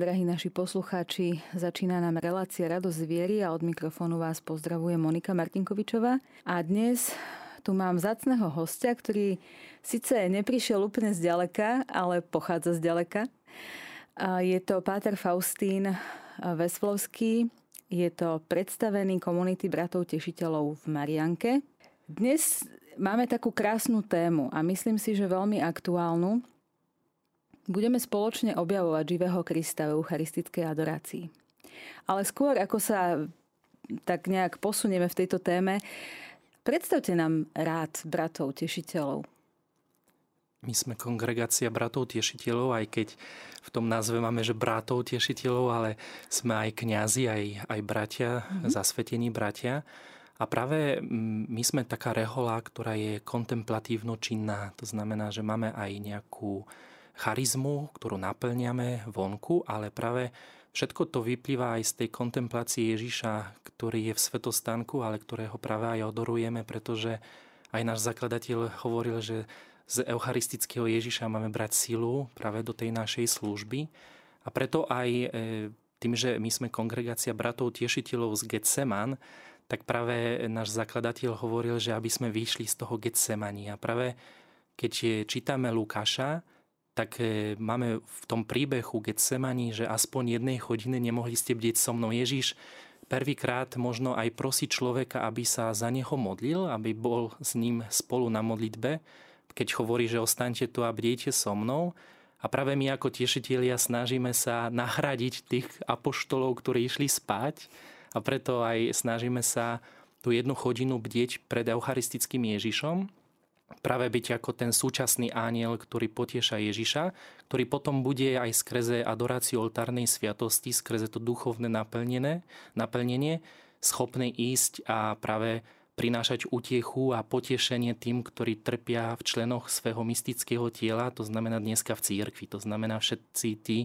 Drahí naši poslucháči, začína nám relácia Radosť viery a od mikrofónu vás pozdravuje Monika Martinkovičová. A dnes tu mám zacného hostia, ktorý síce neprišiel úplne zďaleka, ale pochádza zďaleka. Je to Páter Faustín Veslovský, je to predstavený komunity bratov tešiteľov v Marianke. Dnes máme takú krásnu tému a myslím si, že veľmi aktuálnu. Budeme spoločne objavovať živého Krista v eucharistickej adorácii. Ale skôr, ako sa tak nejak posunieme v tejto téme, predstavte nám rád bratov tešiteľov. My sme kongregácia bratov tešiteľov, aj keď v tom názve máme, že bratov tešiteľov, ale sme aj kňazi, aj, aj bratia, mm-hmm. zasvetení bratia. A práve mm, my sme taká rehola, ktorá je kontemplatívno činná. To znamená, že máme aj nejakú charizmu, ktorú naplňame vonku, ale práve všetko to vyplýva aj z tej kontemplácie Ježiša, ktorý je v svetostánku, ale ktorého práve aj odorujeme, pretože aj náš zakladateľ hovoril, že z eucharistického Ježiša máme brať silu práve do tej našej služby. A preto aj e, tým, že my sme kongregácia bratov tiešiteľov z Getseman, tak práve náš zakladateľ hovoril, že aby sme vyšli z toho Getsemani. A práve keď čítame Lukáša, tak e, máme v tom príbehu Getsemani, že aspoň jednej hodiny nemohli ste bdieť so mnou. Ježiš prvýkrát možno aj prosí človeka, aby sa za neho modlil, aby bol s ním spolu na modlitbe, keď hovorí, že ostaňte tu a bdejte so mnou. A práve my ako tešitelia snažíme sa nahradiť tých apoštolov, ktorí išli spať a preto aj snažíme sa tú jednu hodinu bdieť pred eucharistickým Ježišom, práve byť ako ten súčasný ániel, ktorý potieša Ježiša, ktorý potom bude aj skrze adoráciu oltárnej sviatosti, skrze to duchovné naplnené, naplnenie, schopný ísť a práve prinášať utiechu a potešenie tým, ktorí trpia v členoch svojho mystického tela, to znamená dneska v církvi, to znamená všetci tí,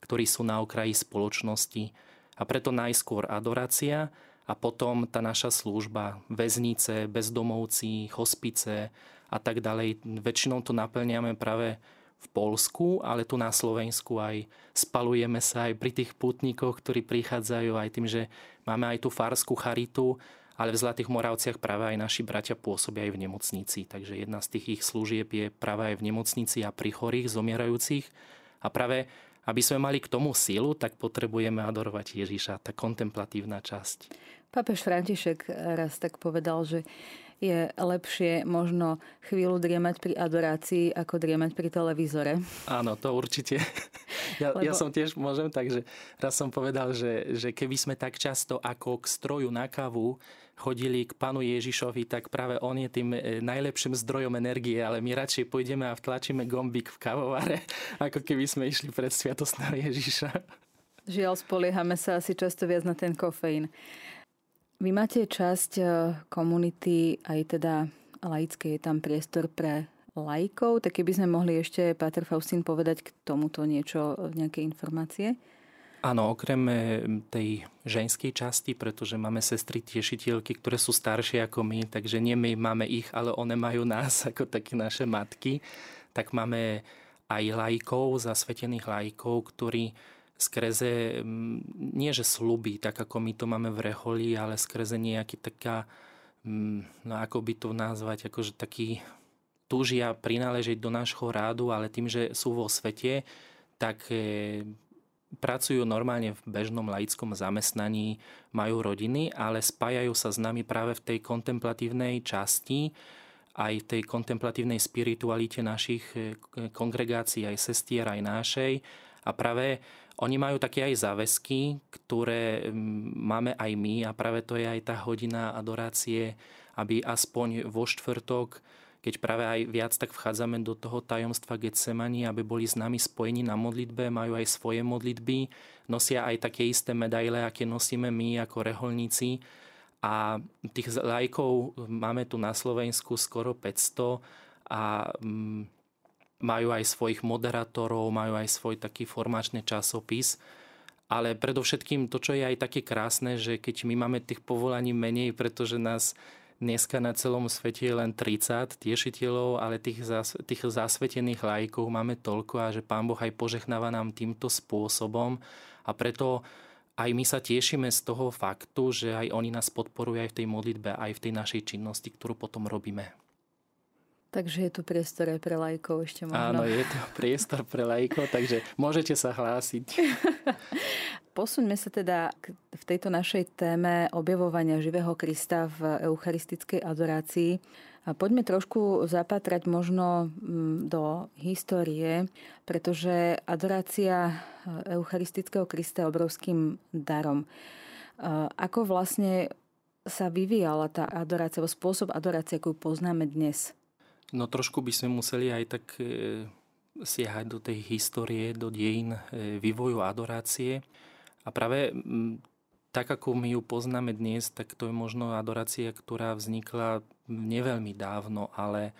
ktorí sú na okraji spoločnosti. A preto najskôr adorácia a potom tá naša služba, väznice, bezdomovci, hospice, a tak ďalej. Väčšinou to naplňame práve v Polsku, ale tu na Slovensku aj spalujeme sa aj pri tých putníkoch, ktorí prichádzajú aj tým, že máme aj tú farskú charitu, ale v Zlatých Moravciach práve aj naši bratia pôsobia aj v nemocnici. Takže jedna z tých ich služieb je práve aj v nemocnici a pri chorých, zomierajúcich. A práve aby sme mali k tomu sílu, tak potrebujeme adorovať Ježiša, tá kontemplatívna časť. Papež František raz tak povedal, že je lepšie možno chvíľu driemať pri adorácii, ako driemať pri televízore. Áno, to určite. Ja, Lebo... ja som tiež môžem, takže raz som povedal, že, že keby sme tak často ako k stroju na kávu chodili k pánu Ježišovi, tak práve on je tým e, najlepším zdrojom energie, ale my radšej pôjdeme a vtlačíme gombík v kavovare, ako keby sme išli pred sviatostného Ježiša. Žiaľ, spoliehame sa asi často viac na ten kofeín. Vy máte časť e, komunity, aj teda laické, je tam priestor pre laikov, tak keby sme mohli ešte, Páter Faustín, povedať k tomuto niečo, nejaké informácie? Áno, okrem e, tej ženskej časti, pretože máme sestry tiešiteľky, ktoré sú staršie ako my, takže nie my máme ich, ale one majú nás ako také naše matky, tak máme aj lajkov, zasvetených lajkov, ktorí skrze, mm, nie že sluby, tak ako my to máme v reholi, ale skrze nejaký taká, no ako by to nazvať, akože taký túžia prináležiť do nášho rádu, ale tým, že sú vo svete, tak e, pracujú normálne v bežnom laickom zamestnaní, majú rodiny, ale spájajú sa s nami práve v tej kontemplatívnej časti, aj v tej kontemplatívnej spiritualite našich e, kongregácií, aj sestier, aj nášej. A práve oni majú také aj záväzky, ktoré mm, máme aj my a práve to je aj tá hodina adorácie, aby aspoň vo štvrtok, keď práve aj viac tak vchádzame do toho tajomstva Getsemani, aby boli s nami spojení na modlitbe, majú aj svoje modlitby, nosia aj také isté medaile, aké nosíme my ako reholníci. A tých lajkov máme tu na Slovensku skoro 500 a mm, majú aj svojich moderátorov, majú aj svoj taký formačný časopis. Ale predovšetkým to, čo je aj také krásne, že keď my máme tých povolaní menej, pretože nás Dneska na celom svete je len 30 tiešiteľov, ale tých, zas, tých zasvetených lajkov máme toľko a že Pán Boh aj požehnáva nám týmto spôsobom a preto aj my sa tešíme z toho faktu, že aj oni nás podporujú aj v tej modlitbe, aj v tej našej činnosti, ktorú potom robíme. Takže je tu priestor aj pre lajkov ešte možno. Áno, je tu priestor pre lajkov, takže môžete sa hlásiť. Posuňme sa teda v tejto našej téme objavovania živého Krista v eucharistickej adorácii. A poďme trošku zapatrať možno mm, do histórie, pretože adorácia e, eucharistického Krista je obrovským darom. Ako vlastne sa vyvíjala tá adorácia, spôsob adorácie, akú poznáme dnes? No trošku by sme museli aj tak e, siahať do tej histórie, do dejín e, vývoju adorácie. A práve tak, ako my ju poznáme dnes, tak to je možno adorácia, ktorá vznikla neveľmi dávno, ale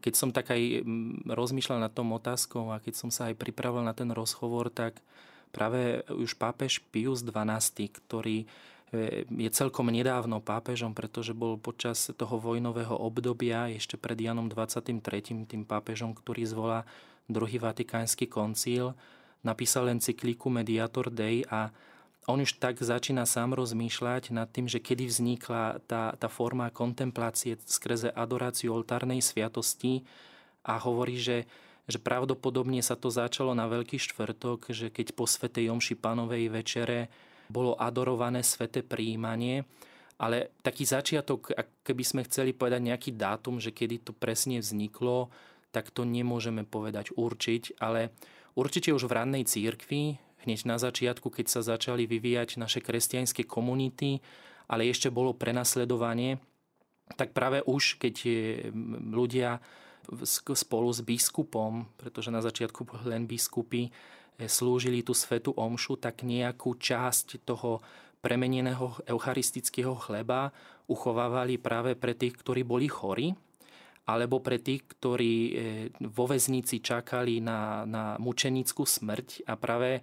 keď som tak aj rozmýšľal nad tom otázkou a keď som sa aj pripravil na ten rozhovor, tak práve už pápež Pius XII, ktorý je celkom nedávno pápežom, pretože bol počas toho vojnového obdobia ešte pred Janom 23. tým pápežom, ktorý zvolá druhý vatikánsky koncíl, napísal encykliku Mediator Dei a on už tak začína sám rozmýšľať nad tým, že kedy vznikla tá, tá forma kontemplácie skrze adoráciu oltárnej sviatosti a hovorí, že, že pravdopodobne sa to začalo na Veľký štvrtok, že keď po Svetej Jomši Panovej večere bolo adorované sveté príjmanie, ale taký začiatok, ak keby sme chceli povedať nejaký dátum, že kedy to presne vzniklo, tak to nemôžeme povedať určiť, ale Určite už v rannej církvi, hneď na začiatku, keď sa začali vyvíjať naše kresťanské komunity, ale ešte bolo prenasledovanie, tak práve už, keď ľudia spolu s biskupom, pretože na začiatku len biskupy slúžili tú svetu omšu, tak nejakú časť toho premeneného eucharistického chleba uchovávali práve pre tých, ktorí boli chorí alebo pre tých, ktorí e, vo väznici čakali na, na mučenickú smrť a práve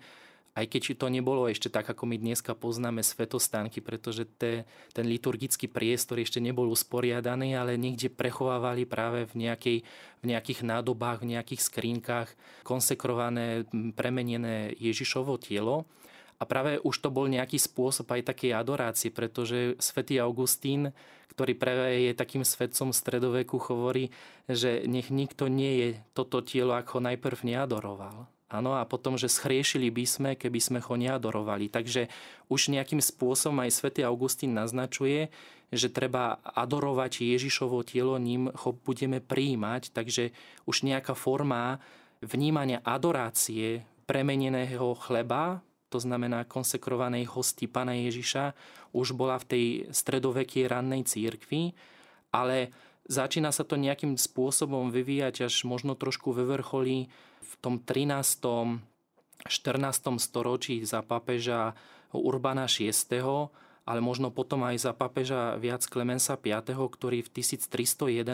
aj keď to nebolo ešte tak, ako my dneska poznáme svetostánky, pretože te, ten liturgický priestor ešte nebol usporiadaný, ale niekde prechovávali práve v, nejakej, v nejakých nádobách, v nejakých skrínkach konsekrované, premenené Ježišovo telo. A práve už to bol nejaký spôsob aj takej adorácie, pretože svätý Augustín, ktorý práve je takým svetcom stredoveku, hovorí, že nech nikto nie je toto telo, ako najprv neadoroval. Áno, a potom, že schriešili by sme, keby sme ho neadorovali. Takže už nejakým spôsobom aj svätý Augustín naznačuje, že treba adorovať Ježišovo telo, ním ho budeme prijímať. Takže už nejaká forma vnímania adorácie premeneného chleba, to znamená konsekrovanej hosti Pana Ježiša, už bola v tej stredovekej rannej církvi, ale začína sa to nejakým spôsobom vyvíjať až možno trošku vyvrcholí v tom 13. 14. storočí za papeža Urbana VI ale možno potom aj za papeža viac Klemensa V, ktorý v 1311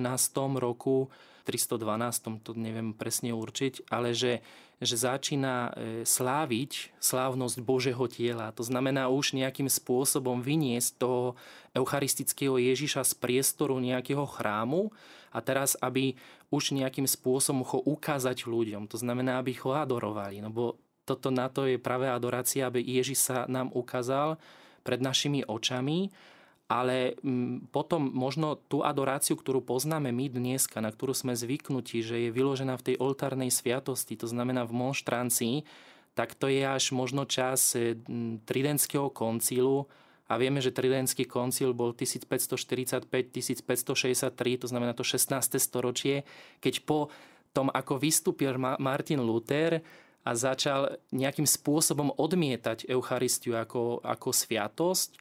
roku, 312, to neviem presne určiť, ale že, že začína e, sláviť slávnosť Božieho tela. To znamená už nejakým spôsobom vyniesť toho eucharistického Ježiša z priestoru nejakého chrámu a teraz, aby už nejakým spôsobom ho ukázať ľuďom. To znamená, aby ho adorovali. No bo toto na to je práve adorácia, aby Ježiš sa nám ukázal pred našimi očami, ale mm, potom možno tú adoráciu, ktorú poznáme my dneska, na ktorú sme zvyknutí, že je vyložená v tej oltárnej sviatosti, to znamená v monštrancii, tak to je až možno čas e, Tridentského koncilu, a vieme, že Tridentský koncil bol 1545-1563, to znamená to 16. storočie, keď po tom, ako vystúpil Martin Luther, a začal nejakým spôsobom odmietať Eucharistiu ako, ako sviatosť,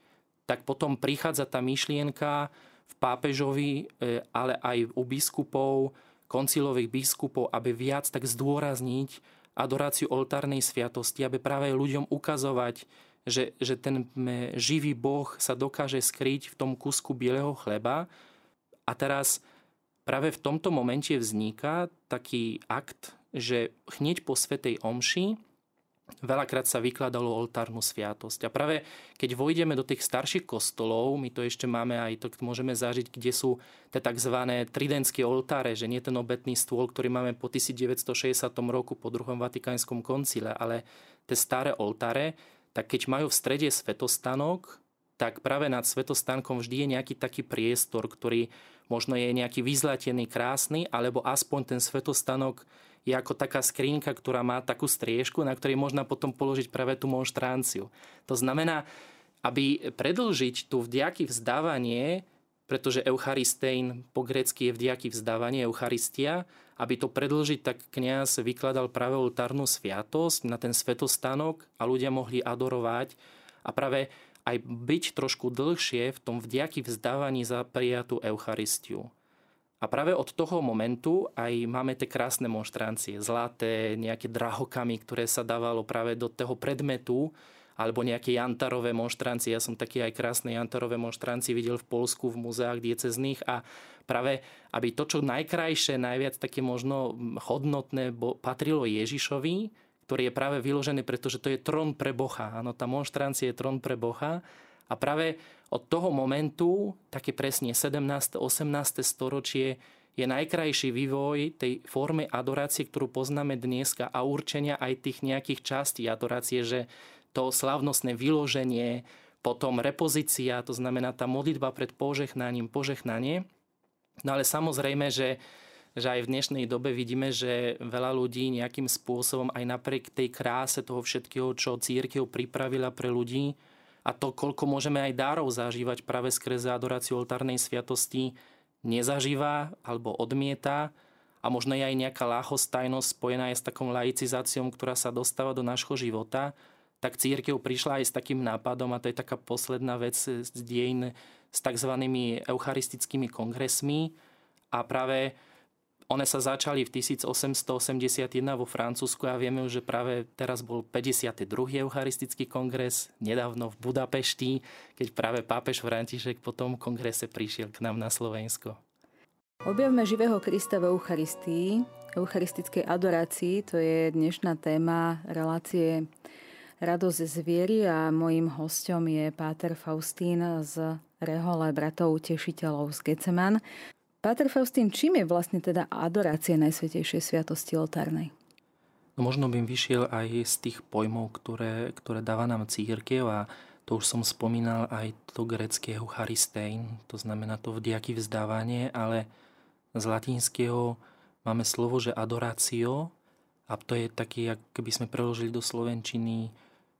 tak potom prichádza tá myšlienka v pápežovi, e, ale aj u biskupov, koncilových biskupov, aby viac tak zdôrazniť adoráciu oltárnej sviatosti, aby práve ľuďom ukazovať, že, že ten živý Boh sa dokáže skryť v tom kusku bieleho chleba. A teraz práve v tomto momente vzniká taký akt že hneď po Svetej Omši veľakrát sa vykladalo oltárnu sviatosť. A práve keď vojdeme do tých starších kostolov, my to ešte máme aj to, môžeme zažiť, kde sú tie tzv. tridentské oltáre, že nie ten obetný stôl, ktorý máme po 1960 roku po druhom Vatikánskom koncile, ale tie staré oltáre, tak keď majú v strede svetostanok, tak práve nad svetostánkom vždy je nejaký taký priestor, ktorý možno je nejaký vyzlatený, krásny, alebo aspoň ten svetostanok je ako taká skrinka, ktorá má takú striežku, na ktorej možno potom položiť práve tú monštránciu. To znamená, aby predlžiť tu vďaky vzdávanie, pretože Eucharistein po grecky je vďaky vzdávanie, Eucharistia, aby to predlžiť, tak kňaz vykladal práve oltárnu sviatosť na ten svetostánok a ľudia mohli adorovať a práve aj byť trošku dlhšie v tom vďaky vzdávaní za prijatú Eucharistiu. A práve od toho momentu aj máme tie krásne monštrancie, zlaté, nejaké drahokamy, ktoré sa dávalo práve do toho predmetu, alebo nejaké jantarové monštrancie. Ja som také aj krásne jantarové monštrancie videl v Polsku v muzeách diecezných a práve, aby to, čo najkrajšie, najviac také možno hodnotné patrilo Ježišovi, ktorý je práve vyložený, pretože to je trón pre Boha. Áno, tá monštrancia je trón pre Boha. A práve od toho momentu, také presne 17. 18. storočie, je najkrajší vývoj tej formy adorácie, ktorú poznáme dneska a určenia aj tých nejakých častí adorácie, že to slavnostné vyloženie, potom repozícia, to znamená tá modlitba pred požehnaním, požehnanie. No ale samozrejme, že že aj v dnešnej dobe vidíme, že veľa ľudí nejakým spôsobom aj napriek tej kráse toho všetkého, čo církev pripravila pre ľudí a to, koľko môžeme aj dárov zažívať práve skrze adoráciu oltárnej sviatosti, nezažíva alebo odmieta a možno je aj nejaká láhostajnosť spojená aj s takou laicizáciou, ktorá sa dostáva do nášho života, tak církev prišla aj s takým nápadom a to je taká posledná vec z dejín s tzv. eucharistickými kongresmi a práve one sa začali v 1881 vo Francúzsku a vieme že práve teraz bol 52. Eucharistický kongres, nedávno v Budapešti, keď práve pápež František po tom kongrese prišiel k nám na Slovensko. Objavme živého Krista v Eucharistii, eucharistickej adorácii, to je dnešná téma relácie Radosť z viery a mojím hostom je Páter Faustín z Rehole bratov Tešiteľov z Geceman. Páter Faustín, čím je vlastne teda adorácia Najsvetejšej sviatosti oltárnej? No možno bym vyšiel aj z tých pojmov, ktoré, ktoré dáva nám církev a to už som spomínal aj to grecké eucharistein, to znamená to vdiaky vzdávanie, ale z latinského máme slovo, že adorácio a to je taký, ak keby sme preložili do slovenčiny,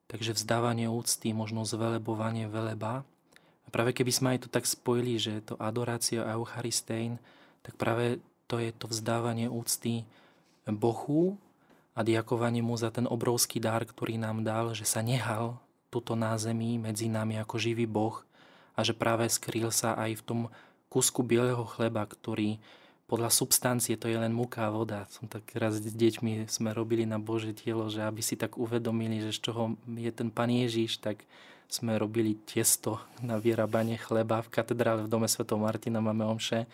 takže vzdávanie úcty, možno zvelebovanie veleba. A práve keby sme aj to tak spojili, že to adorácia a Eucharistein, tak práve to je to vzdávanie úcty Bohu a diakovanie mu za ten obrovský dar, ktorý nám dal, že sa nehal tuto na zemi medzi nami ako živý Boh a že práve skrýl sa aj v tom kusku bieleho chleba, ktorý podľa substancie to je len múka a voda. Som tak raz s deťmi sme robili na Bože telo, že aby si tak uvedomili, že z čoho je ten Pán Ježiš, tak sme robili tiesto na vyrábanie chleba v katedrále v dome Sv. Martina máme omše,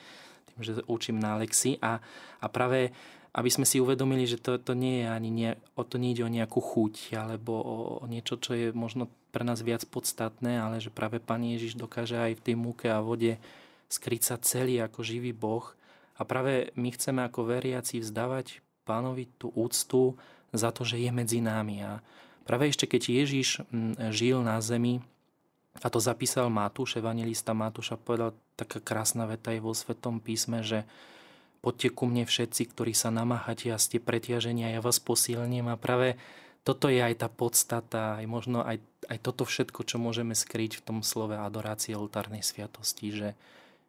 tým, že učím na Alexi a, a práve aby sme si uvedomili, že to, to nie je ani nie, o to nie ide o nejakú chuť alebo o, o niečo, čo je možno pre nás viac podstatné, ale že práve Pán Ježiš dokáže aj v tej múke a vode skryť sa celý ako živý Boh. A práve my chceme ako veriaci vzdávať pánovi tú úctu za to, že je medzi nami. A, Práve ešte keď Ježiš mm, žil na zemi, a to zapísal Matúš, evangelista Matúš a povedal taká krásna veta aj vo Svetom písme, že poďte ku mne všetci, ktorí sa namáhate a ste pretiažení a ja vás posilním. A práve toto je aj tá podstata, aj možno aj, aj toto všetko, čo môžeme skryť v tom slove adorácie oltárnej sviatosti, že,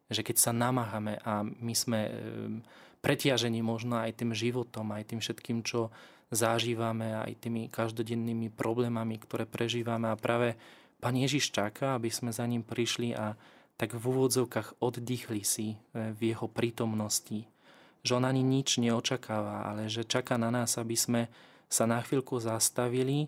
že keď sa namáhame a my sme ehm, pretiažení možno aj tým životom, aj tým všetkým, čo zažívame aj tými každodennými problémami, ktoré prežívame a práve Pán Ježiš čaká, aby sme za ním prišli a tak v úvodzovkách oddychli si e, v jeho prítomnosti. Že on ani nič neočakáva, ale že čaká na nás, aby sme sa na chvíľku zastavili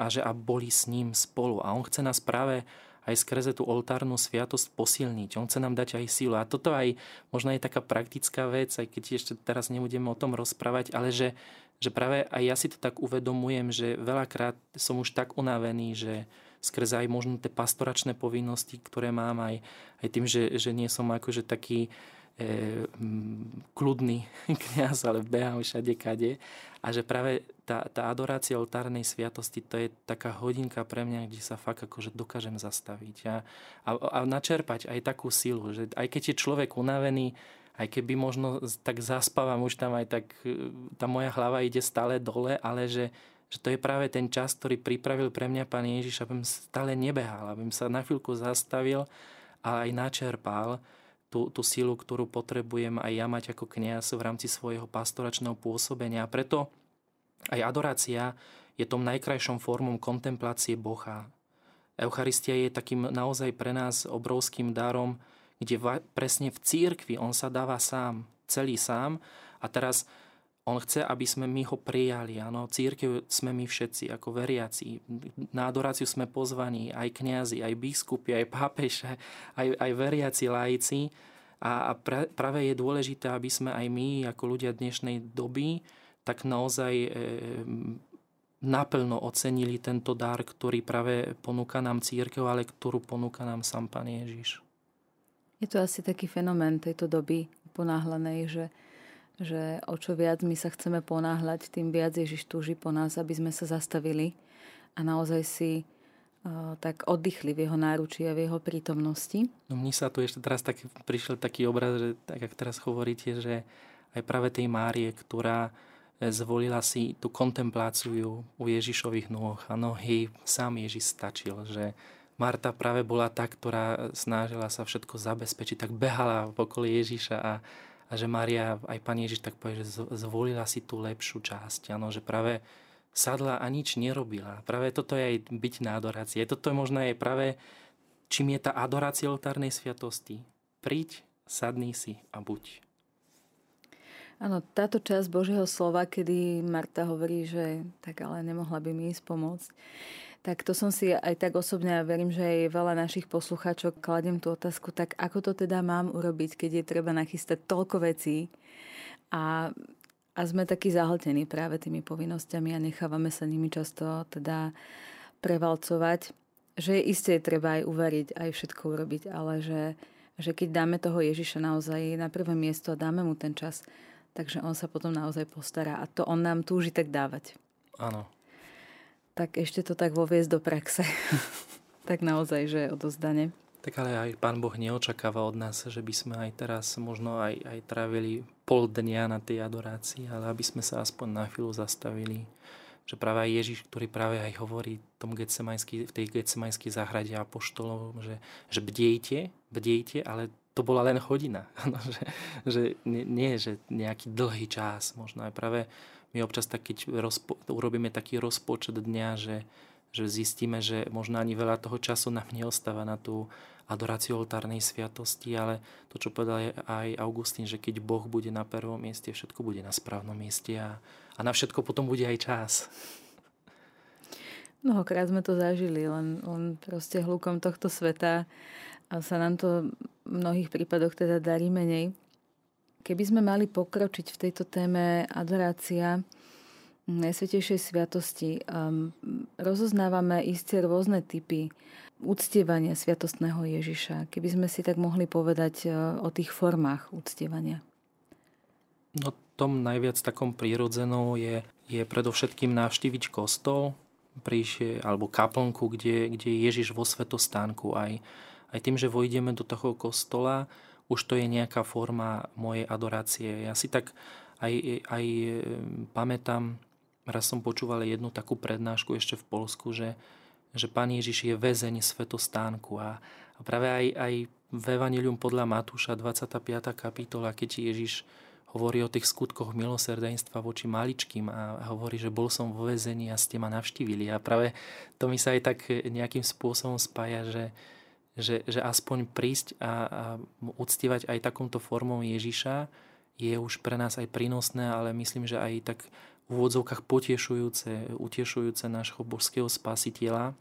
a že a boli s ním spolu. A on chce nás práve aj skrze tú oltárnu sviatosť posilniť. On chce nám dať aj sílu. A toto aj možno je taká praktická vec, aj keď ešte teraz nebudeme o tom rozprávať, ale že, že práve aj ja si to tak uvedomujem, že veľakrát som už tak unavený, že skrze aj možno tie pastoračné povinnosti, ktoré mám, aj, aj tým, že, že nie som akože taký e, kľudný kniaz, ale behám všade kade. A že práve tá, tá adorácia oltárnej sviatosti, to je taká hodinka pre mňa, kde sa fakt akože dokážem zastaviť a, a, a načerpať aj takú silu, že aj keď je človek unavený, aj keby možno tak zaspávam, už tam aj tak, e, tá moja hlava ide stále dole, ale že, že to je práve ten čas, ktorý pripravil pre mňa Pán Ježiš, abym stále nebehal, abym sa na chvíľku zastavil a aj načerpal tú, tú silu, ktorú potrebujem aj ja mať ako kniaz v rámci svojho pastoračného pôsobenia. A preto aj adorácia je tom najkrajšom formom kontemplácie Boha. Eucharistia je takým naozaj pre nás obrovským darom, kde presne v církvi on sa dáva sám, celý sám a teraz on chce, aby sme my ho prijali. Áno, církev sme my všetci, ako veriaci. Na adoráciu sme pozvaní aj kňazi, aj biskupy, aj pápeže, aj, aj veriaci laici. A, a pra, práve je dôležité, aby sme aj my, ako ľudia dnešnej doby, tak naozaj e, naplno ocenili tento dar, ktorý práve ponúka nám církev, ale ktorú ponúka nám sám Pán Ježiš. Je to asi taký fenomén tejto doby ponáhlanej, že že o čo viac my sa chceme ponáhľať, tým viac Ježiš túži po nás, aby sme sa zastavili a naozaj si uh, tak oddychli v jeho náručí a v jeho prítomnosti. No mne sa tu ešte teraz tak, prišiel taký obraz, že tak ako teraz hovoríte, že aj práve tej Márie, ktorá e, zvolila si tú kontempláciu u Ježišových nôh a nohy sám Ježiš stačil, že Marta práve bola tá, ktorá snažila sa všetko zabezpečiť, tak behala v okolí Ježiša a, a že Maria, aj Pán Ježiš tak povie, že zvolila si tú lepšiu časť, ano, že práve sadla a nič nerobila. Práve toto je aj byť na adorácii. Toto je možno aj práve, čím je tá adorácia oltárnej sviatosti. Príď, sadni si a buď. Áno, táto časť Božieho slova, kedy Marta hovorí, že tak ale nemohla by mi ísť pomôcť, tak to som si aj tak osobne a verím, že aj veľa našich poslucháčov kladem tú otázku, tak ako to teda mám urobiť, keď je treba nachystať toľko vecí? A, a sme takí zahltení práve tými povinnosťami a nechávame sa nimi často teda prevalcovať, že isté treba aj uveriť, aj všetko urobiť, ale že, že keď dáme toho Ježiša naozaj na prvé miesto a dáme mu ten čas, takže on sa potom naozaj postará a to on nám túži tak dávať. Áno, tak ešte to tak voviesť do praxe. tak naozaj, že odozdane. Tak ale aj Pán Boh neočakáva od nás, že by sme aj teraz možno aj, aj trávili pol dnia na tej adorácii, ale aby sme sa aspoň na chvíľu zastavili. Že práve aj Ježiš, ktorý práve aj hovorí tom v tej getsemajskej záhrade apoštolov, že, že bdejte, bdejte, ale to bola len hodina. že, že nie, nie, že nejaký dlhý čas. Možno aj práve my občas tak, keď rozpo, urobíme taký rozpočet dňa, že, že zistíme, že možno ani veľa toho času nám neostáva na tú adoráciu oltárnej sviatosti, ale to, čo povedal aj Augustín, že keď Boh bude na prvom mieste, všetko bude na správnom mieste a, a na všetko potom bude aj čas. Mnohokrát sme to zažili, len, len proste hlukom tohto sveta a sa nám to v mnohých prípadoch teda darí menej. Keby sme mali pokročiť v tejto téme adorácia Najsvetejšej sviatosti, um, rozoznávame isté rôzne typy uctievania sviatostného Ježiša. Keby sme si tak mohli povedať uh, o tých formách uctievania. No tom najviac takom prírodzenou je, je predovšetkým navštíviť kostol, príšie, alebo kaplnku, kde, kde je Ježiš vo svetostánku. Aj, aj tým, že vojdeme do toho kostola, už to je nejaká forma mojej adorácie. Ja si tak aj, aj e, pamätám, raz som počúval jednu takú prednášku ešte v Polsku, že, že Pán Ježiš je väzeň svetostánku a, a práve aj, aj v Evangelium podľa Matúša 25. kapitola, keď Ježiš hovorí o tých skutkoch milosrdenstva voči maličkým a hovorí, že bol som vo väzení a ste ma navštívili. A práve to mi sa aj tak nejakým spôsobom spája, že, že, že aspoň prísť a, a uctievať aj takouto formou Ježiša je už pre nás aj prínosné, ale myslím, že aj tak v úvodzovkách potešujúce, utešujúce nášho božského spasiteľa.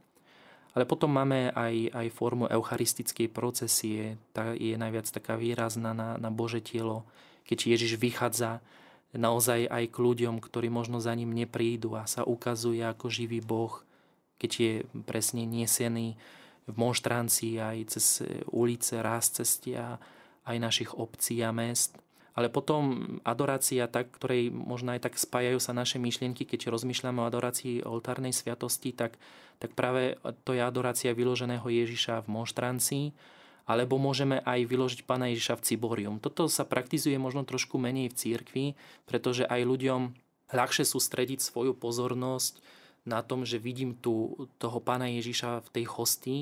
Ale potom máme aj, aj formu eucharistickej procesie, tá je najviac taká výrazná na, na Bože telo, keď Ježiš vychádza naozaj aj k ľuďom, ktorí možno za ním neprídu a sa ukazuje ako živý Boh, keď je presne niesený v monštrancii aj cez ulice, ráz cestia aj našich obcí a mest. Ale potom adorácia, tak, ktorej možno aj tak spájajú sa naše myšlienky, keď rozmýšľame o adorácii oltárnej sviatosti, tak, tak práve to je adorácia vyloženého Ježiša v monštrancii, alebo môžeme aj vyložiť Pána Ježiša v Ciborium. Toto sa praktizuje možno trošku menej v církvi, pretože aj ľuďom ľahšie sústrediť svoju pozornosť na tom, že vidím tu toho Pána Ježiša v tej hostii,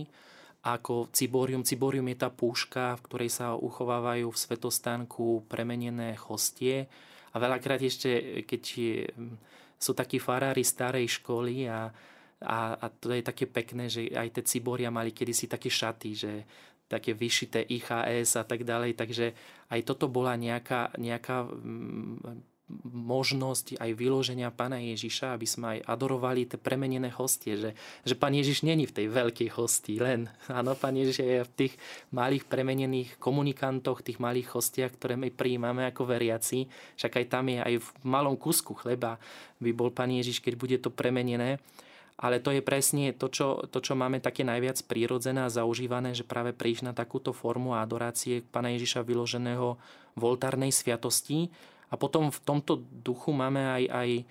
ako ciborium. Ciborium je tá púška, v ktorej sa uchovávajú v svetostánku premenené hostie. A veľakrát ešte, keď sú takí farári starej školy a, a, a to je také pekné, že aj tie ciboria mali kedysi také šaty, že také vyšité IHS a tak ďalej, takže aj toto bola nejaká, nejaká možnosť aj vyloženia Pána Ježiša, aby sme aj adorovali tie premenené hostie, že, že Pán Ježiš není v tej veľkej hostii len. Áno, Pán Ježiš je v tých malých premenených komunikantoch, tých malých hostiach, ktoré my prijímame ako veriaci. Však aj tam je aj v malom kusku chleba by bol Pán Ježiš, keď bude to premenené. Ale to je presne to čo, to, čo máme také najviac prírodzené a zaužívané, že práve prísť na takúto formu adorácie Pána Ježiša vyloženého v oltárnej sviatosti, a potom v tomto duchu máme aj, aj e,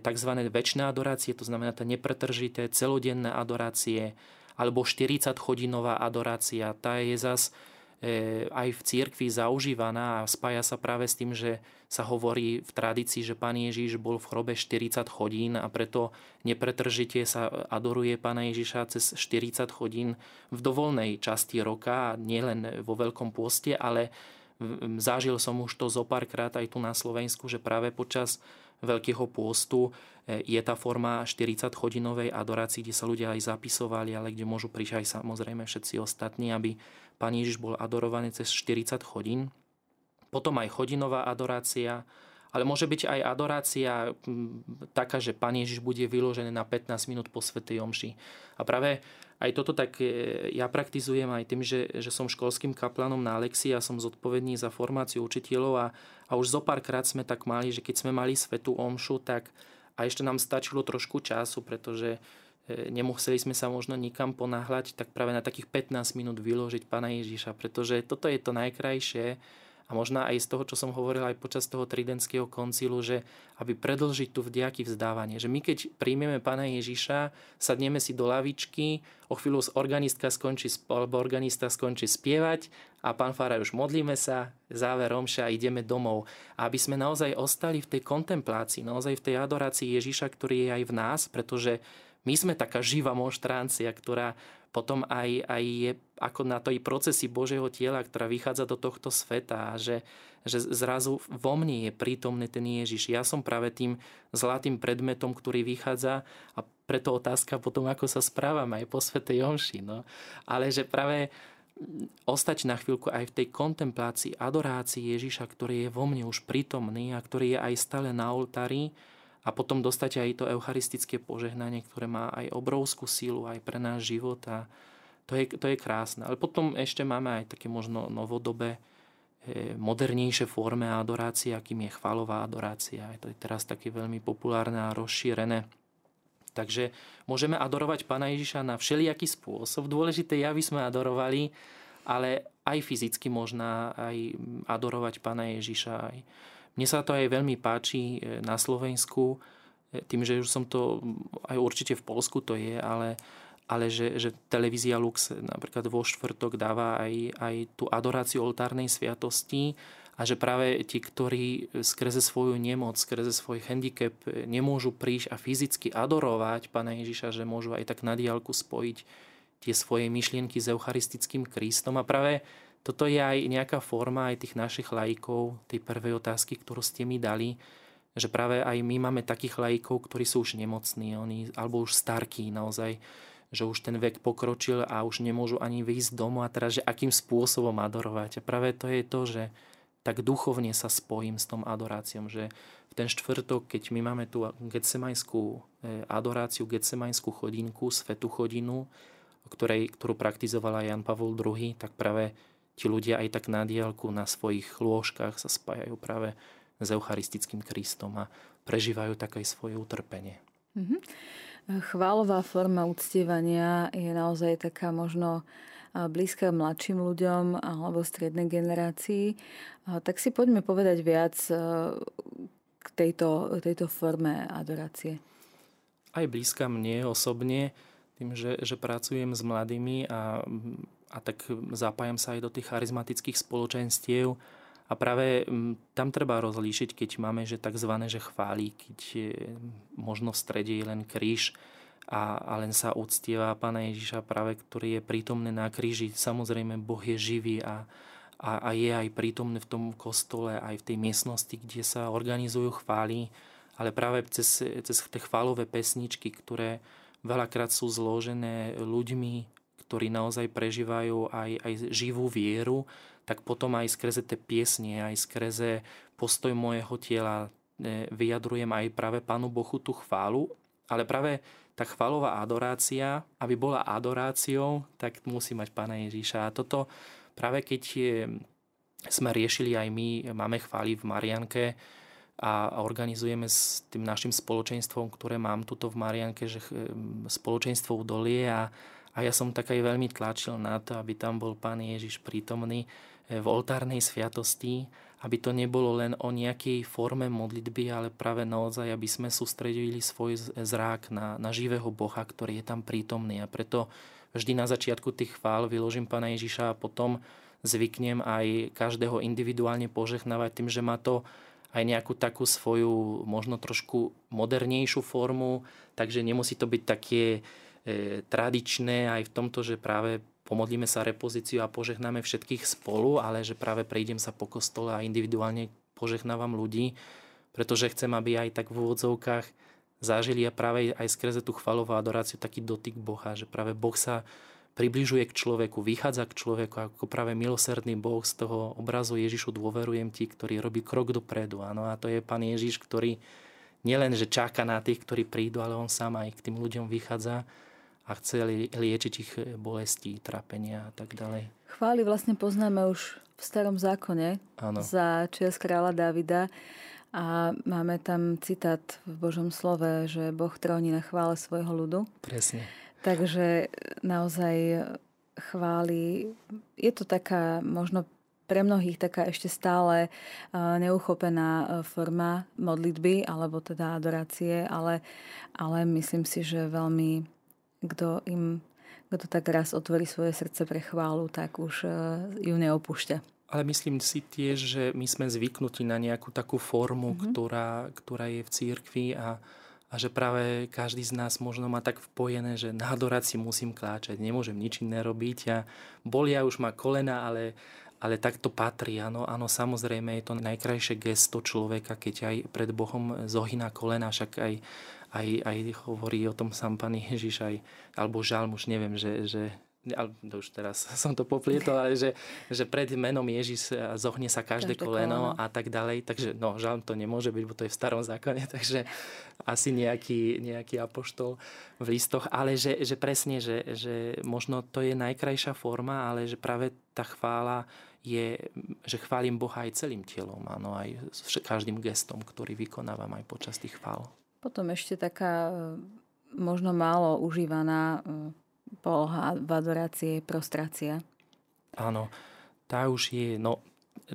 tzv. väčšie adorácie, to znamená tie nepretržité celodenné adorácie, alebo 40-hodinová adorácia. Tá je zas e, aj v cirkvi zaužívaná a spája sa práve s tým, že sa hovorí v tradícii, že Pán Ježiš bol v chrobe 40 hodín a preto nepretržite sa adoruje Pána Ježiša cez 40 hodín v dovolnej časti roka, nielen vo Veľkom pôste, ale Zažil som už to zo párkrát aj tu na Slovensku, že práve počas Veľkého pôstu e, je tá forma 40-hodinovej adorácie, kde sa ľudia aj zapisovali, ale kde môžu prísť aj samozrejme všetci ostatní, aby Pán Ježiš bol adorovaný cez 40 hodín. Potom aj hodinová adorácia, ale môže byť aj adorácia taká, že Pán Ježiš bude vyložený na 15 minút po Svetej Omši. A práve aj toto tak e, ja praktizujem aj tým, že, že som školským kaplanom na Alexii a som zodpovedný za formáciu učiteľov a, a už zo párkrát sme tak mali, že keď sme mali Svetú Omšu, tak a ešte nám stačilo trošku času, pretože e, nemuseli sme sa možno nikam ponáhľať, tak práve na takých 15 minút vyložiť Pána Ježiša, pretože toto je to najkrajšie, a možno aj z toho, čo som hovoril aj počas toho tridentského koncilu, že aby predlžiť tu vďaky vzdávanie. Že my keď príjmeme Pána Ježiša, sadneme si do lavičky, o chvíľu organistka skončí, alebo organista skončí spievať a pán Fara už modlíme sa, záver romša a ideme domov. A aby sme naozaj ostali v tej kontemplácii, naozaj v tej adorácii Ježiša, ktorý je aj v nás, pretože my sme taká živá monštráncia, ktorá potom aj, aj je ako na tej procesy Božieho tela, ktorá vychádza do tohto sveta že, že zrazu vo mne je prítomný ten Ježiš. Ja som práve tým zlatým predmetom, ktorý vychádza a preto otázka potom, ako sa správam aj po Svetej Jonši. No. Ale že práve ostať na chvíľku aj v tej kontemplácii, adorácii Ježiša, ktorý je vo mne už prítomný a ktorý je aj stále na oltári, a potom dostať aj to eucharistické požehnanie, ktoré má aj obrovskú sílu aj pre náš život a to je, to je krásne. Ale potom ešte máme aj také možno novodobé, e, modernejšie formy adorácie, akým je chvalová adorácia. To je teraz také veľmi populárne a rozšírené. Takže môžeme adorovať Pána Ježiša na všelijaký spôsob. Dôležité je, aby sme adorovali, ale aj fyzicky možná aj adorovať Pána Ježiša. Aj mne sa to aj veľmi páči e, na Slovensku, e, tým, že už som to, aj určite v Polsku to je, ale, ale že, že televízia Lux napríklad vo štvrtok dáva aj, aj tú adoráciu oltárnej sviatosti a že práve tí, ktorí skrze svoju nemoc, skrze svoj handicap e, nemôžu prísť a fyzicky adorovať Pána Ježiša, že môžu aj tak na diálku spojiť tie svoje myšlienky s eucharistickým Kristom. A práve toto je aj nejaká forma aj tých našich lajkov, tej prvej otázky, ktorú ste mi dali, že práve aj my máme takých lajkov, ktorí sú už nemocní, oni, alebo už starkí naozaj, že už ten vek pokročil a už nemôžu ani vyjsť domu a teraz, že akým spôsobom adorovať. A práve to je to, že tak duchovne sa spojím s tom adoráciom, že v ten štvrtok, keď my máme tú getsemajskú e, adoráciu, getsemajskú chodinku, svetú chodinu, ktorej, ktorú praktizovala Jan Pavol II, tak práve ti ľudia aj tak na diálku na svojich lôžkach sa spájajú práve s Eucharistickým Kristom a prežívajú také svoje utrpenie. Mm-hmm. Chválová forma uctievania je naozaj taká možno blízka mladším ľuďom alebo strednej generácii. Tak si poďme povedať viac k tejto, tejto forme adorácie. Aj blízka mne osobne, tým, že, že pracujem s mladými a, a tak zapájam sa aj do tých charizmatických spoločenstiev. A práve tam treba rozlíšiť, keď máme že tzv. že chváli, keď je, možno v strede je len kríž, a, a len sa uctieva Pána Ježiša práve, ktorý je prítomný na kríži. Samozrejme, Boh je živý a, a, a je aj prítomný v tom kostole, aj v tej miestnosti, kde sa organizujú chvály, ale práve cez, cez tie chválové pesničky, ktoré veľakrát sú zložené ľuďmi, ktorí naozaj prežívajú aj, aj živú vieru, tak potom aj skrze tie piesne, aj skrze postoj mojeho tela e, vyjadrujem aj práve Pánu Bohu tú chválu, ale práve tá chvalová adorácia, aby bola adoráciou, tak musí mať Pána Ježíša. A toto práve keď sme riešili aj my, máme chváli v Marianke a organizujeme s tým našim spoločenstvom, ktoré mám tuto v Marianke, že spoločenstvo udolie a, a ja som tak aj veľmi tlačil na to, aby tam bol Pán Ježiš prítomný v oltárnej sviatosti, aby to nebolo len o nejakej forme modlitby, ale práve naozaj, aby sme sústredili svoj zrák na, na živého Boha, ktorý je tam prítomný. A preto vždy na začiatku tých chvál vyložím Pána Ježiša a potom zvyknem aj každého individuálne požehnávať tým, že má to aj nejakú takú svoju možno trošku modernejšiu formu, takže nemusí to byť také tradičné aj v tomto, že práve pomodlíme sa repozíciu a požehnáme všetkých spolu, ale že práve prejdem sa po kostole a individuálne požehnávam ľudí, pretože chcem, aby aj tak v úvodzovkách zažili a práve aj skrze tú chvalovú adoráciu taký dotyk Boha, že práve Boh sa približuje k človeku, vychádza k človeku ako práve milosrdný Boh z toho obrazu Ježišu dôverujem ti, ktorý robí krok dopredu. Áno, a to je Pán Ježiš, ktorý nielen, že čaká na tých, ktorí prídu, ale on sám aj k tým ľuďom vychádza a chce liečiť ich bolesti, trápenia a tak ďalej. Chvály vlastne poznáme už v starom zákone ano. za čias kráľa Davida a máme tam citát v Božom slove, že Boh tróni na chvále svojho ľudu. Presne. Takže naozaj chváli, je to taká možno pre mnohých taká ešte stále neuchopená forma modlitby alebo teda adorácie, ale, ale myslím si, že veľmi kto im kto tak raz otvorí svoje srdce pre chválu, tak už e, ju neopúšťa. Ale myslím si tiež, že my sme zvyknutí na nejakú takú formu, mm-hmm. ktorá, ktorá je v církvi a, a že práve každý z nás možno má tak vpojené, že na adorácii musím kláčať, nemôžem nič iné robiť a bolia už ma kolena, ale, ale tak to patrí. Áno, áno, samozrejme je to najkrajšie gesto človeka, keď aj pred Bohom zohyná kolena, však aj aj, aj hovorí o tom sám Pán Ježiš, aj, alebo žalm, už neviem, že, že ale už teraz som to poplietol, ale že, že pred menom Ježiš zohne sa každé, každé koleno, koleno a tak ďalej. Takže no, žalm to nemôže byť, bo to je v starom zákone, takže asi nejaký, nejaký apoštol v listoch. Ale že, že presne, že, že možno to je najkrajšia forma, ale že práve tá chvála je, že chválim Boha aj celým telom, áno, aj s každým gestom, ktorý vykonávam aj počas tých chvál. Potom ešte taká e, možno málo užívaná e, poloha v adorácii je prostrácia. Áno, tá už je, no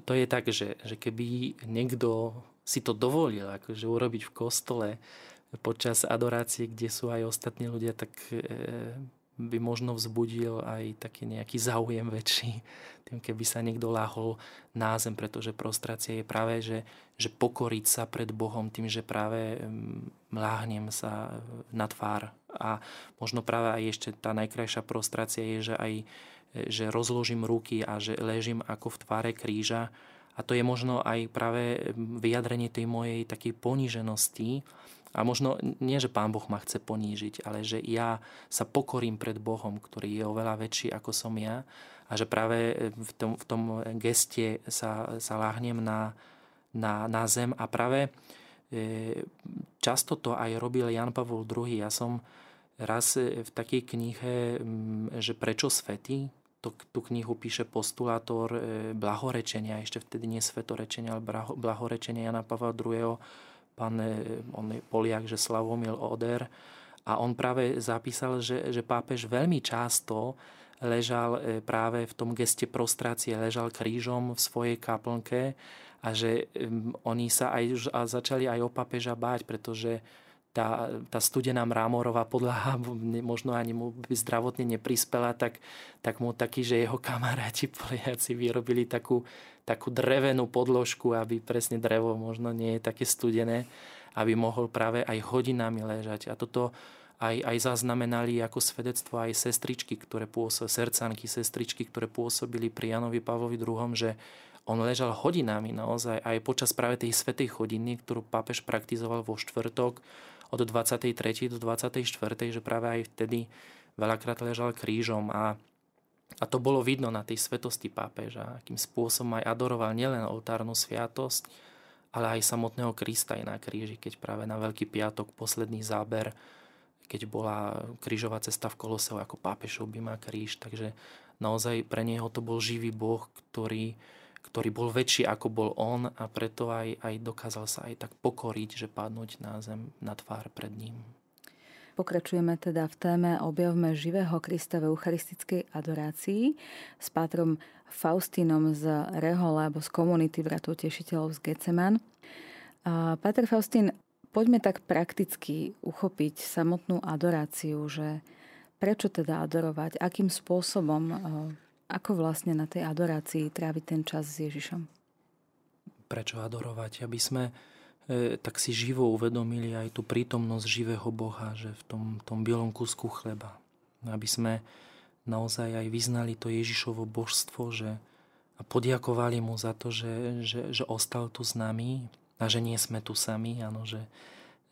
to je tak, že, že keby niekto si to dovolil akože urobiť v kostole počas adorácie, kde sú aj ostatní ľudia, tak e, by možno vzbudil aj taký nejaký záujem väčší, tým keby sa niekto láhol na zem, pretože prostrácia je práve, že, že pokoriť sa pred Bohom tým, že práve mláhnem sa na tvár. A možno práve aj ešte tá najkrajšia prostrácia je, že aj že rozložím ruky a že ležím ako v tváre kríža. A to je možno aj práve vyjadrenie tej mojej takej poníženosti, a možno nie, že Pán Boh ma chce ponížiť, ale že ja sa pokorím pred Bohom, ktorý je oveľa väčší ako som ja a že práve v tom, v tom geste sa, sa láhnem na, na, na zem a práve e, často to aj robil Jan Pavol II. Ja som raz v takej knihe, že prečo svety, tú knihu píše postulátor blahorečenia, ešte vtedy nie svetorečenia, ale blahorečenia Jana Pavla II. Pán, on je Poliak, že Slavomil Oder. A on práve zapísal, že, že pápež veľmi často ležal e, práve v tom geste prostrácie, ležal krížom v svojej kaplnke a že oni sa aj začali aj o papeža báť, pretože tá, tá studená mrámorová podlaha možno ani mu by zdravotne neprispela, tak, tak mu taký, že jeho kamaráti Poliaci vyrobili takú, takú drevenú podložku, aby presne drevo možno nie je také studené, aby mohol práve aj hodinami ležať. A toto aj, aj zaznamenali ako svedectvo aj sestričky, ktoré pôsobili, srdcanky, sestričky, ktoré pôsobili pri Janovi Pavlovi II, že on ležal hodinami naozaj aj počas práve tej svetej chodiny, ktorú pápež praktizoval vo štvrtok od 23. do 24. že práve aj vtedy veľakrát ležal krížom a a to bolo vidno na tej svetosti pápeža, akým spôsobom aj adoroval nielen oltárnu sviatosť, ale aj samotného Krista aj na kríži, keď práve na Veľký piatok, posledný záber keď bola krížová cesta v Koloseu ako pápežov by má kríž. Takže naozaj pre neho to bol živý Boh, ktorý, ktorý bol väčší ako bol on a preto aj, aj dokázal sa aj tak pokoriť, že padnúť na zem, na tvár pred ním. Pokračujeme teda v téme Objavme živého Krista v eucharistickej adorácii s pátrom Faustinom z Rehole alebo z komunity bratov tešiteľov z Geceman. Páter Faustín, poďme tak prakticky uchopiť samotnú adoráciu, že prečo teda adorovať, akým spôsobom, ako vlastne na tej adorácii tráviť ten čas s Ježišom. Prečo adorovať? Aby sme tak si živo uvedomili aj tú prítomnosť živého Boha, že v tom, tom bielom kusku chleba. Aby sme naozaj aj vyznali to Ježišovo božstvo, že a podiakovali mu za to, že, že, že ostal tu s nami, a že nie sme tu sami, áno, že,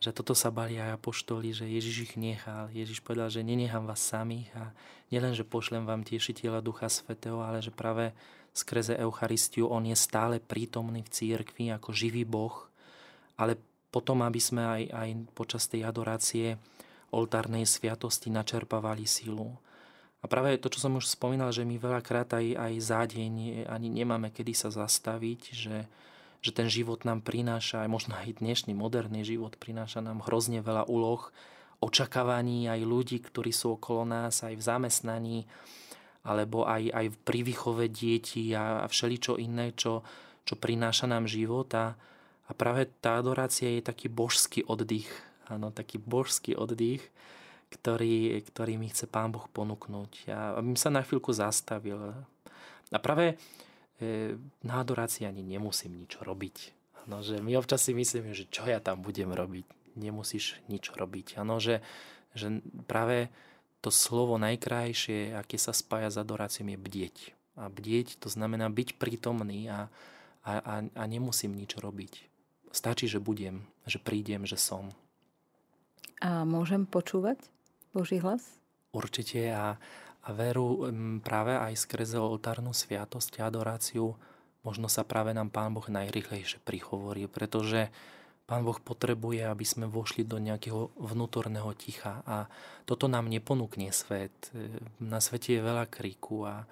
že toto sa bali aj apoštoli, že Ježiš ich nechal. Ježiš povedal, že nenechám vás samých a nielen, že pošlem vám tiešiteľa Ducha Svetého, ale že práve skrze Eucharistiu on je stále prítomný v církvi ako živý Boh, ale potom, aby sme aj, aj počas tej adorácie oltárnej sviatosti načerpávali silu. A práve to, čo som už spomínal, že my veľakrát aj, aj za deň ani nemáme kedy sa zastaviť, že, že ten život nám prináša, aj možno aj dnešný moderný život prináša nám hrozne veľa úloh, očakávaní aj ľudí, ktorí sú okolo nás, aj v zamestnaní, alebo aj, aj pri výchove detí a, a všeličo iné, čo, čo prináša nám život. A, a práve tá adorácia je taký božský oddych, áno, taký božský oddych, ktorý, ktorý mi chce Pán Boh ponúknuť. A aby sa na chvíľku zastavil. A práve E, na adorácii ani nemusím nič robiť. No, že my občas si myslíme, že čo ja tam budem robiť. Nemusíš nič robiť. Ano, že, že práve to slovo najkrajšie, aké sa spája s adoráciou, je bdieť. A bdieť to znamená byť prítomný a, a, a, a nemusím nič robiť. Stačí, že budem, že prídem, že som. A môžem počúvať Boží hlas? Určite a, a veru práve aj skrze oltárnu sviatosť a adoráciu možno sa práve nám Pán Boh najrychlejšie prihovorí, pretože Pán Boh potrebuje, aby sme vošli do nejakého vnútorného ticha a toto nám neponúkne svet. Na svete je veľa kríku a,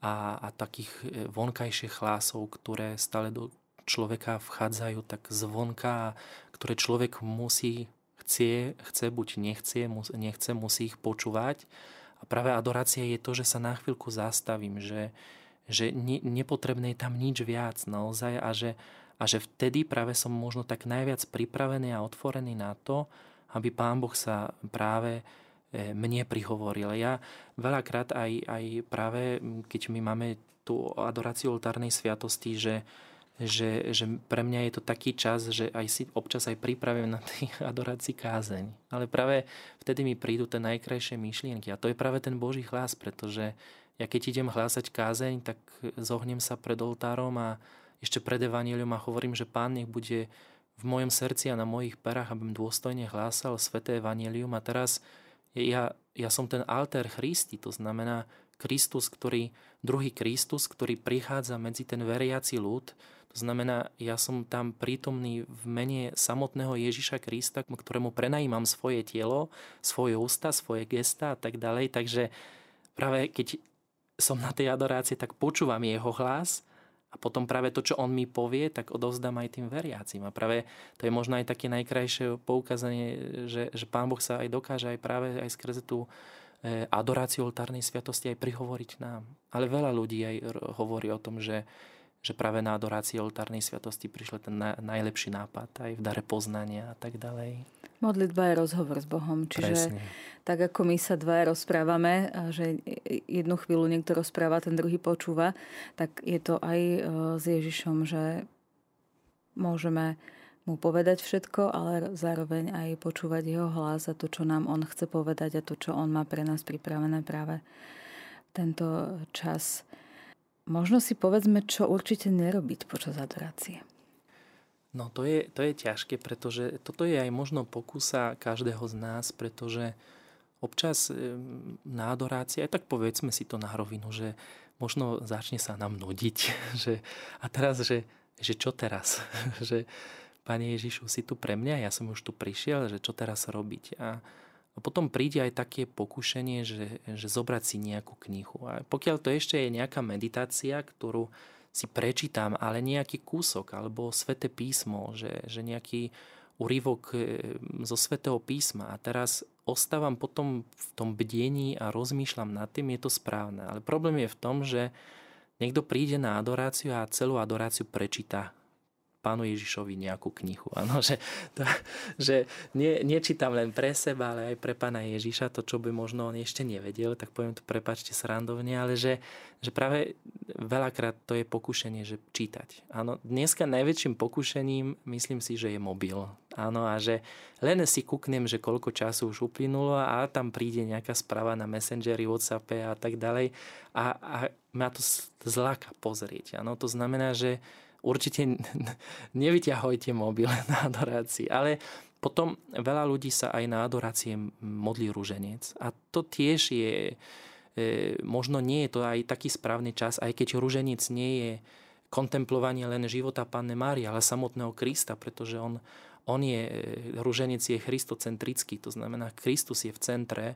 a, a takých e, vonkajších hlásov, ktoré stále do človeka vchádzajú tak zvonka, ktoré človek musí, chce, chce buď nechce, nechce, musí ich počúvať a práve adorácia je to, že sa na chvíľku zastavím, že, že ne, nepotrebné je tam nič viac naozaj a že, a že vtedy práve som možno tak najviac pripravený a otvorený na to, aby Pán Boh sa práve e, mne prihovoril. Ja veľakrát aj, aj práve, keď my máme tú adoráciu oltárnej sviatosti, že, že, že pre mňa je to taký čas, že aj si občas aj pripravím na tej adorácii kázeň. Ale práve vtedy mi prídu tie najkrajšie myšlienky. A to je práve ten Boží hlas, pretože ja keď idem hlásať kázeň, tak zohnem sa pred oltárom a ešte pred evanílium a hovorím, že Pán nech bude v mojom srdci a na mojich perách, abym dôstojne hlásal sveté evanílium. A teraz ja, ja som ten alter Christi, to znamená Kristus, ktorý, druhý Kristus, ktorý prichádza medzi ten veriaci ľud, To znamená, ja som tam prítomný v mene samotného Ježiša Krista, ktorému prenajímam svoje telo, svoje ústa, svoje gesta a tak ďalej. Takže práve keď som na tej adorácii, tak počúvam jeho hlas a potom práve to, čo on mi povie, tak odovzdám aj tým veriacim. A práve to je možno aj také najkrajšie poukázanie, že, že Pán Boh sa aj dokáže aj práve aj skrze tú E, adoráciu oltárnej sviatosti aj prihovoriť nám. Ale veľa ľudí aj hovorí o tom, že, že práve na adorácii oltárnej sviatosti prišiel ten na, najlepší nápad aj v dare poznania a tak ďalej. Modlitba je rozhovor s Bohom, čiže Presne. tak ako my sa dvaja rozprávame, že jednu chvíľu niekto rozpráva, ten druhý počúva, tak je to aj e, s Ježišom, že môžeme mu povedať všetko, ale zároveň aj počúvať jeho hlas a to, čo nám on chce povedať a to, čo on má pre nás pripravené práve tento čas. Možno si povedzme, čo určite nerobiť počas adorácie. No to je, to je ťažké, pretože toto je aj možno pokusa každého z nás, pretože občas na adorácii, aj tak povedzme si to na rovinu, že možno začne sa nám nudiť, že a teraz, že, že čo teraz? že, Pane Ježišu, si tu pre mňa, ja som už tu prišiel, že čo teraz robiť. A, a potom príde aj také pokušenie, že, že zobrať si nejakú knihu. A pokiaľ to ešte je nejaká meditácia, ktorú si prečítam, ale nejaký kúsok alebo sveté písmo, že, že nejaký úryvok e, zo svetého písma a teraz ostávam potom v tom bdení a rozmýšľam nad tým, je to správne. Ale problém je v tom, že niekto príde na adoráciu a celú adoráciu prečíta pánu Ježišovi nejakú knihu. Ano, že, to, že nie, nečítam len pre seba, ale aj pre pána Ježiša, to, čo by možno on ešte nevedel, tak poviem to prepačte srandovne, ale že, že práve veľakrát to je pokušenie, že čítať. Áno, dneska najväčším pokušením myslím si, že je mobil. Áno, a že len si kúknem, že koľko času už uplynulo a tam príde nejaká správa na Messengeri, Whatsappe a tak ďalej a, a ma to zláka pozrieť. Áno, to znamená, že určite nevyťahujte mobil na adorácii. Ale potom veľa ľudí sa aj na adorácie modlí rúženec. A to tiež je, e, možno nie je to aj taký správny čas, aj keď rúženec nie je kontemplovanie len života Panny Márie, ale samotného Krista, pretože on, on je, e, rúženec je christocentrický, to znamená, Kristus je v centre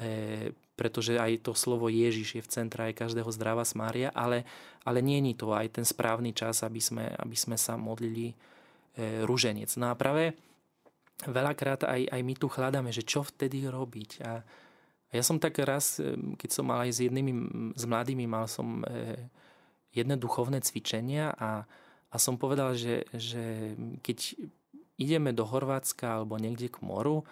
E, pretože aj to slovo Ježiš je v centre aj každého zdravá smária, ale, ale nie je to aj ten správny čas, aby sme, aby sme sa modlili e, rúženec. No a práve veľakrát aj, aj my tu chladáme, že čo vtedy robiť. A, ja som tak raz, e, keď som mal aj s jednými, s mladými, mal som jedné duchovné cvičenia a, a som povedal, že, že keď ideme do Horvátska alebo niekde k moru,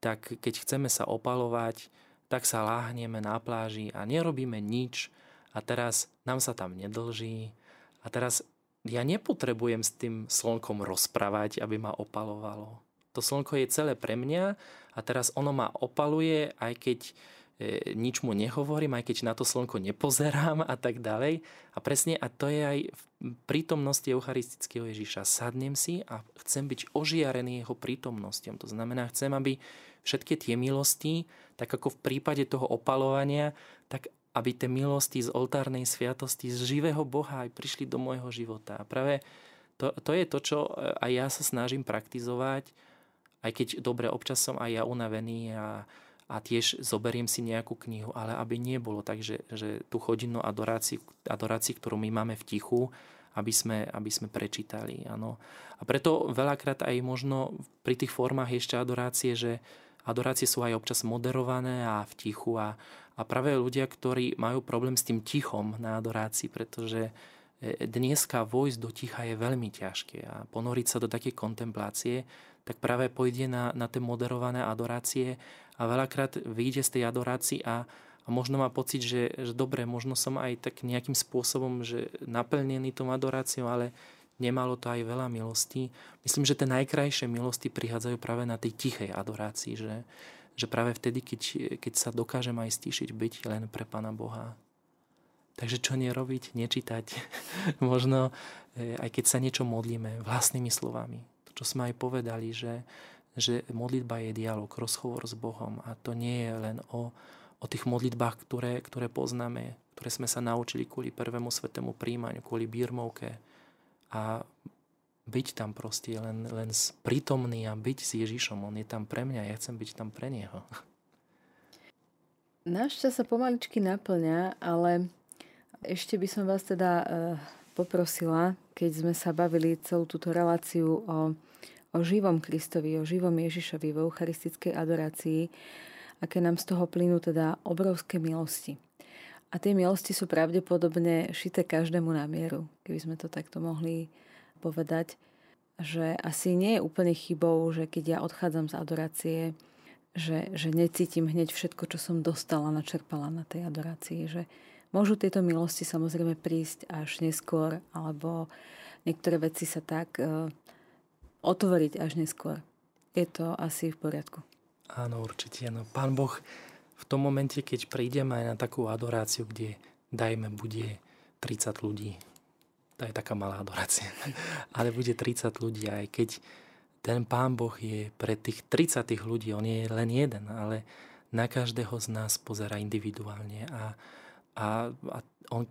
tak keď chceme sa opalovať, tak sa láhneme na pláži a nerobíme nič a teraz nám sa tam nedlží a teraz ja nepotrebujem s tým slnkom rozprávať, aby ma opalovalo. To slnko je celé pre mňa a teraz ono ma opaluje, aj keď e, nič mu nehovorím, aj keď na to slnko nepozerám a tak ďalej. A presne, a to je aj v prítomnosti Eucharistického Ježiša. Sadnem si a chcem byť ožiarený jeho prítomnosťou. To znamená, chcem, aby všetky tie milosti, tak ako v prípade toho opalovania, tak aby tie milosti z oltárnej sviatosti, z živého Boha aj prišli do môjho života. A práve to, to je to, čo aj ja sa snažím praktizovať, aj keď dobre, občas som aj ja unavený a, a tiež zoberiem si nejakú knihu, ale aby nie bolo tak, že, že tú hodinu adoráciu, adoráciu, ktorú my máme v tichu, aby sme, aby sme prečítali. Ano. A preto veľakrát aj možno pri tých formách ešte adorácie, že adorácie sú aj občas moderované a v tichu a, a práve ľudia, ktorí majú problém s tým tichom na adorácii, pretože e, dneska vojsť do ticha je veľmi ťažké a ponoriť sa do také kontemplácie, tak práve pôjde na, na tie moderované adorácie a veľakrát vyjde z tej adorácii a, a možno má pocit, že, že dobre, možno som aj tak nejakým spôsobom že naplnený tou adoráciou, ale nemalo to aj veľa milostí. Myslím, že tie najkrajšie milosti prichádzajú práve na tej tichej adorácii, že, že práve vtedy, keď, keď sa dokážem aj stíšiť, byť len pre Pána Boha. Takže čo nerobiť, nečítať. Možno, e, aj keď sa niečo modlíme vlastnými slovami. To, čo sme aj povedali, že, že modlitba je dialog, rozhovor s Bohom a to nie je len o, o tých modlitbách, ktoré, ktoré poznáme, ktoré sme sa naučili kvôli prvému svetému príjmaniu, kvôli birmovke, a byť tam proste, len, len prítomný a byť s Ježišom. On je tam pre mňa, ja chcem byť tam pre Neho. Náš čas sa pomaličky naplňa, ale ešte by som vás teda e, poprosila, keď sme sa bavili celú túto reláciu o, o živom Kristovi, o živom Ježišovi v eucharistickej adorácii, aké nám z toho plynú teda obrovské milosti. A tie milosti sú pravdepodobne šité každému na mieru, keby sme to takto mohli povedať, že asi nie je úplne chybou, že keď ja odchádzam z adorácie, že, že necítim hneď všetko, čo som dostala, načerpala na tej adorácii. Že môžu tieto milosti samozrejme prísť až neskôr, alebo niektoré veci sa tak uh, otvoriť až neskôr. Je to asi v poriadku. Áno, určite. No, pán Boh v tom momente, keď prídeme aj na takú adoráciu, kde dajme, bude 30 ľudí, to je taká malá adorácia, ale bude 30 ľudí, aj keď ten Pán Boh je pre tých 30 ľudí, on je len jeden, ale na každého z nás pozera individuálne a, a, a on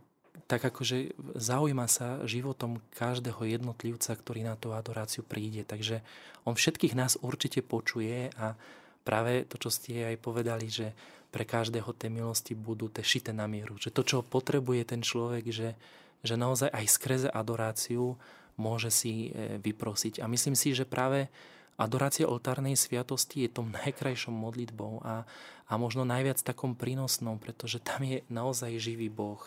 tak akože zaujíma sa životom každého jednotlivca, ktorý na tú adoráciu príde. Takže on všetkých nás určite počuje a práve to, čo ste aj povedali, že pre každého tie milosti budú tie šité na mieru. Že to, čo potrebuje ten človek, že, že naozaj aj skrze adoráciu môže si e, vyprosiť. A myslím si, že práve adorácia oltárnej sviatosti je tom najkrajšou modlitbou a, a možno najviac takom prínosnou, pretože tam je naozaj živý Boh.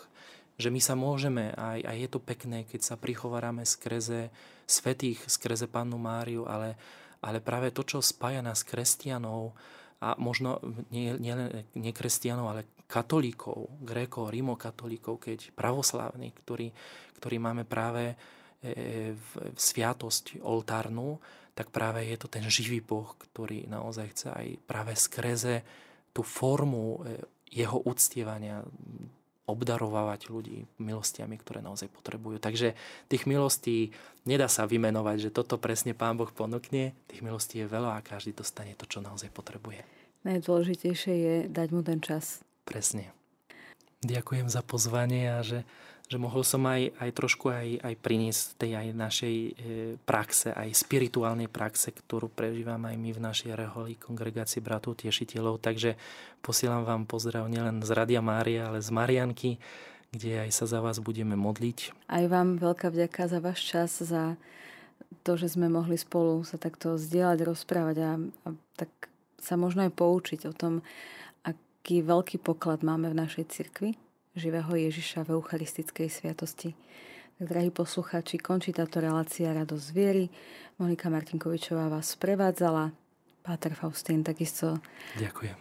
Že my sa môžeme, aj, je to pekné, keď sa prichovárame skrze svetých, skrze Pannu Máriu, ale, ale práve to, čo spája nás kresťanov, a možno nie, nie, nie kresťanov, ale katolíkov, grékov, rimokatolíkov, keď pravoslávni, ktorí, ktorí máme práve E, v sviatosť oltárnu, tak práve je to ten živý Boh, ktorý naozaj chce aj práve skreze tú formu e, jeho uctievania obdarovávať ľudí milostiami, ktoré naozaj potrebujú. Takže tých milostí nedá sa vymenovať, že toto presne Pán Boh ponúkne. Tých milostí je veľa a každý dostane to, čo naozaj potrebuje. Najdôležitejšie je dať mu ten čas. Presne. Ďakujem za pozvanie a že že mohol som aj, aj trošku aj, aj priniesť tej aj našej e, praxe, aj spirituálnej praxe, ktorú prežívam aj my v našej reholi kongregácii bratov tiešiteľov. Takže posielam vám pozdrav nielen z Radia Mária, ale z Marianky, kde aj sa za vás budeme modliť. Aj vám veľká vďaka za váš čas, za to, že sme mohli spolu sa takto zdieľať, rozprávať a, a tak sa možno aj poučiť o tom, aký veľký poklad máme v našej cirkvi živého Ježiša v Eucharistickej sviatosti. Tak, drahí poslucháči, končí táto relácia Radosť viery. Monika Martinkovičová vás prevádzala. Páter Faustín takisto. Ďakujem.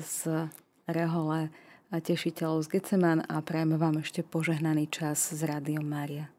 Z Rehole tešiteľov z Geceman a prajeme vám ešte požehnaný čas s Rádiom Mária.